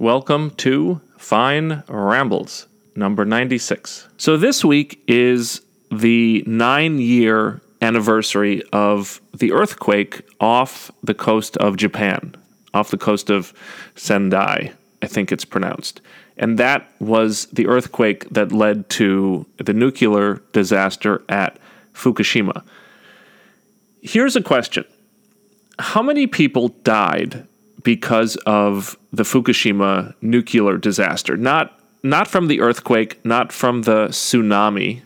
Welcome to Fine Rambles, number 96. So, this week is the nine year anniversary of the earthquake off the coast of Japan, off the coast of Sendai, I think it's pronounced. And that was the earthquake that led to the nuclear disaster at Fukushima. Here's a question How many people died because of the Fukushima nuclear disaster? Not, not from the earthquake, not from the tsunami,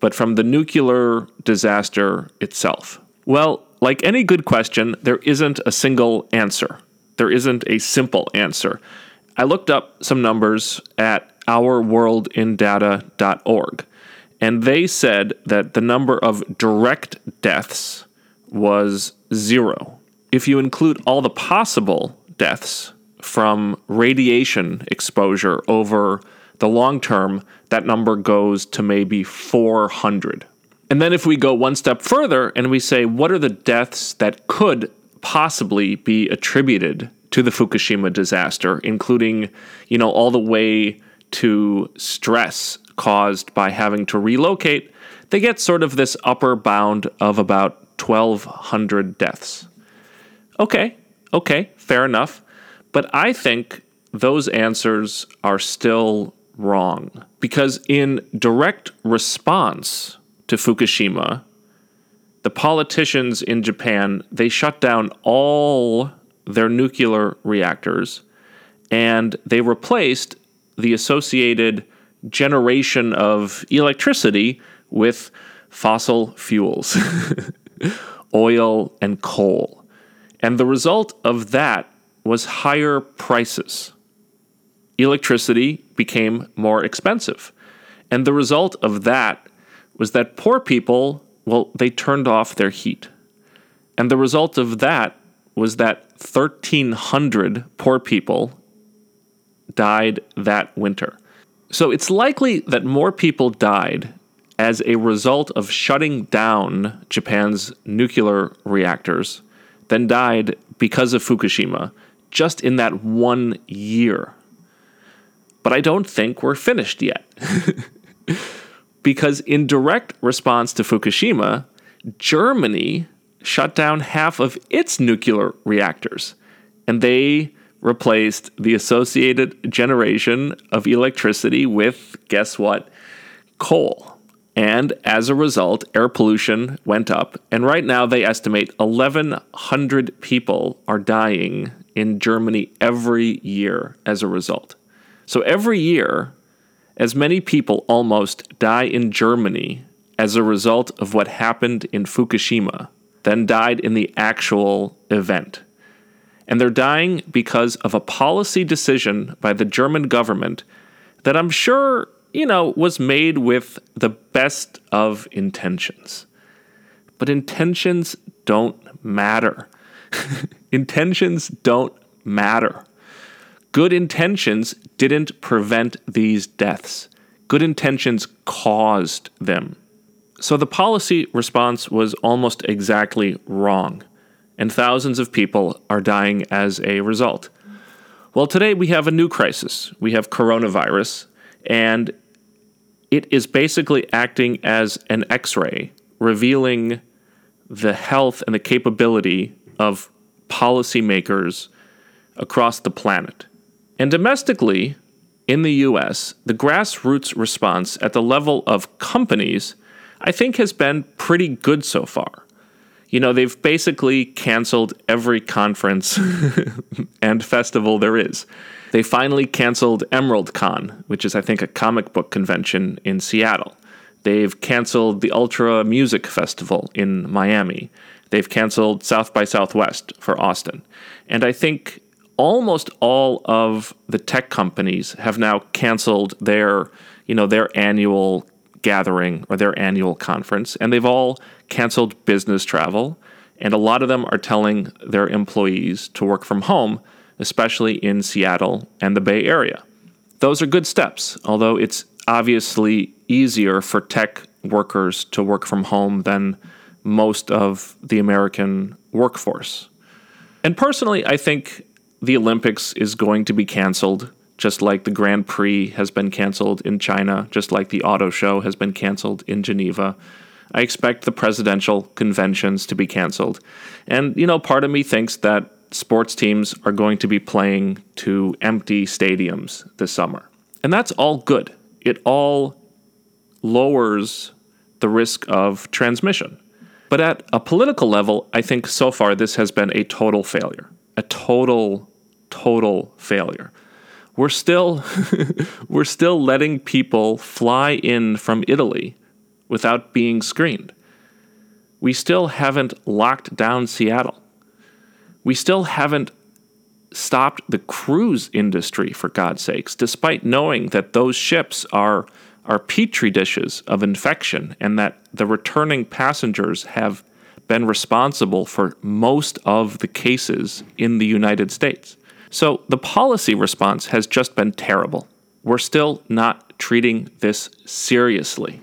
but from the nuclear disaster itself? Well, like any good question, there isn't a single answer. There isn't a simple answer. I looked up some numbers at ourworldindata.org, and they said that the number of direct deaths was zero. If you include all the possible deaths from radiation exposure over the long term, that number goes to maybe 400. And then if we go one step further and we say, what are the deaths that could possibly be attributed to the Fukushima disaster, including, you know, all the way to stress caused by having to relocate, they get sort of this upper bound of about 1,200 deaths. Okay, okay, fair enough. But I think those answers are still wrong because, in direct response to Fukushima, the politicians in Japan they shut down all their nuclear reactors and they replaced the associated generation of electricity with fossil fuels, oil and coal. And the result of that was higher prices electricity became more expensive. And the result of that was that poor people, well, they turned off their heat. And the result of that was that 1,300 poor people died that winter. So it's likely that more people died as a result of shutting down Japan's nuclear reactors than died because of Fukushima just in that one year but I don't think we're finished yet. because in direct response to Fukushima, Germany shut down half of its nuclear reactors, and they replaced the associated generation of electricity with, guess what? Coal. And as a result, air pollution went up. And right now, they estimate 1,100 people are dying in Germany every year as a result. So every year, as many people almost die in Germany as a result of what happened in Fukushima than died in the actual event. And they're dying because of a policy decision by the German government that I'm sure, you know, was made with the best of intentions. But intentions don't matter. intentions don't matter. Good intentions didn't prevent these deaths. Good intentions caused them. So the policy response was almost exactly wrong, and thousands of people are dying as a result. Well, today we have a new crisis. We have coronavirus, and it is basically acting as an x ray, revealing the health and the capability of policymakers across the planet. And domestically, in the US, the grassroots response at the level of companies, I think, has been pretty good so far. You know, they've basically canceled every conference and festival there is. They finally canceled Emerald Con, which is, I think, a comic book convention in Seattle. They've canceled the Ultra Music Festival in Miami. They've canceled South by Southwest for Austin. And I think almost all of the tech companies have now canceled their, you know, their annual gathering or their annual conference, and they've all canceled business travel. And a lot of them are telling their employees to work from home, especially in Seattle and the Bay Area. Those are good steps, although it's obviously easier for tech workers to work from home than most of the American workforce. And personally, I think the Olympics is going to be canceled, just like the Grand Prix has been canceled in China, just like the auto show has been canceled in Geneva. I expect the presidential conventions to be canceled. And, you know, part of me thinks that sports teams are going to be playing to empty stadiums this summer. And that's all good. It all lowers the risk of transmission. But at a political level, I think so far this has been a total failure. A total, total failure. We're still we're still letting people fly in from Italy without being screened. We still haven't locked down Seattle. We still haven't stopped the cruise industry, for God's sakes, despite knowing that those ships are, are petri dishes of infection and that the returning passengers have been responsible for most of the cases in the United States. So the policy response has just been terrible. We're still not treating this seriously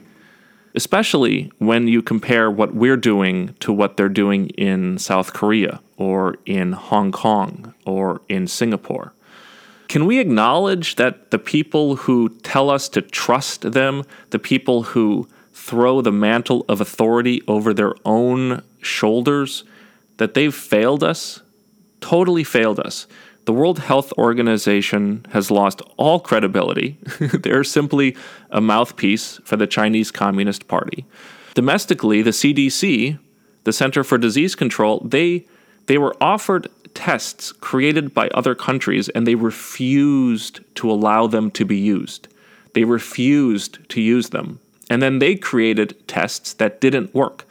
especially when you compare what we're doing to what they're doing in South Korea or in Hong Kong or in Singapore. Can we acknowledge that the people who tell us to trust them, the people who throw the mantle of authority over their own shoulders, that they've failed us? Totally failed us the World Health Organization has lost all credibility. They're simply a mouthpiece for the Chinese Communist Party. Domestically, the CDC, the Center for Disease Control, they they were offered tests created by other countries and they refused to allow them to be used. They refused to use them. And then they created tests that didn't work.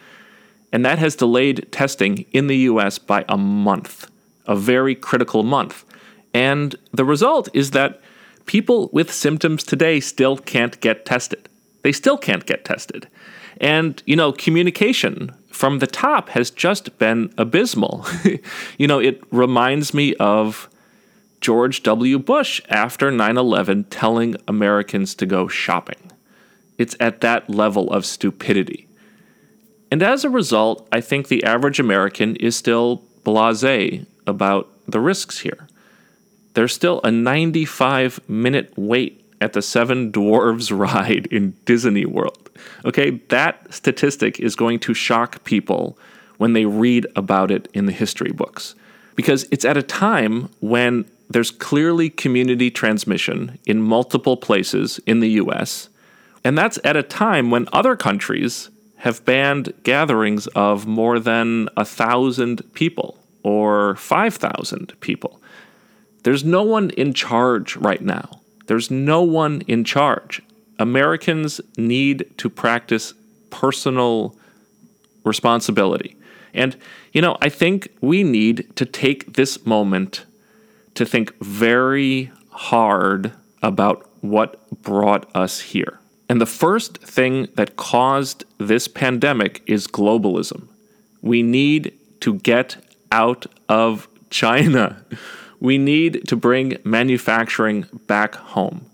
And that has delayed testing in the US by a month a very critical month. And the result is that people with symptoms today still can't get tested. They still can't get tested. And, you know, communication from the top has just been abysmal. you know, it reminds me of George W. Bush after 9 11 telling Americans to go shopping. It's at that level of stupidity. And as a result, I think the average American is still blase about the risks here. There's still a 95 minute wait at the Seven Dwarves ride in Disney World. Okay, that statistic is going to shock people when they read about it in the history books because it's at a time when there's clearly community transmission in multiple places in the US. And that's at a time when other countries have banned gatherings of more than a thousand people or 5,000 people. There's no one in charge right now. There's no one in charge. Americans need to practice personal responsibility. And, you know, I think we need to take this moment to think very hard about what brought us here. And the first thing that caused this pandemic is globalism. We need to get out of China. We need to bring manufacturing back home,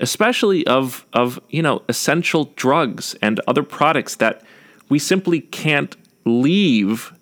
especially of, of you know essential drugs and other products that we simply can't leave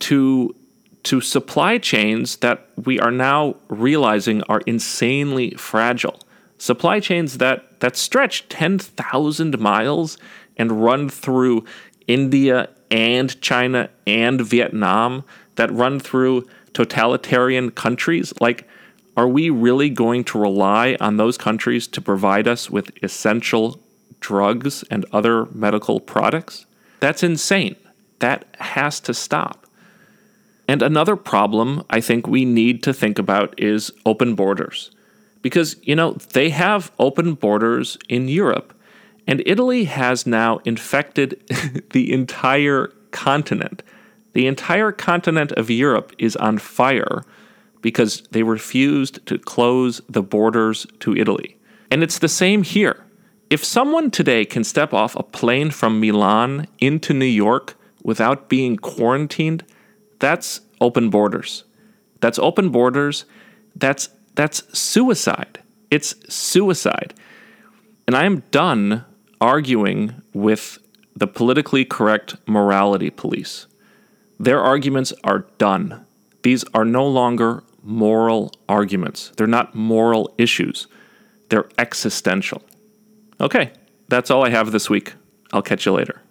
to to supply chains that we are now realizing are insanely fragile. Supply chains that that stretch 10,000 miles and run through India and China and Vietnam that run through totalitarian countries? Like, are we really going to rely on those countries to provide us with essential drugs and other medical products? That's insane. That has to stop. And another problem I think we need to think about is open borders. Because, you know, they have open borders in Europe, and Italy has now infected the entire continent. The entire continent of Europe is on fire because they refused to close the borders to Italy. And it's the same here. If someone today can step off a plane from Milan into New York without being quarantined, that's open borders. That's open borders. That's that's suicide. It's suicide. And I am done arguing with the politically correct morality police. Their arguments are done. These are no longer moral arguments. They're not moral issues. They're existential. Okay, that's all I have this week. I'll catch you later.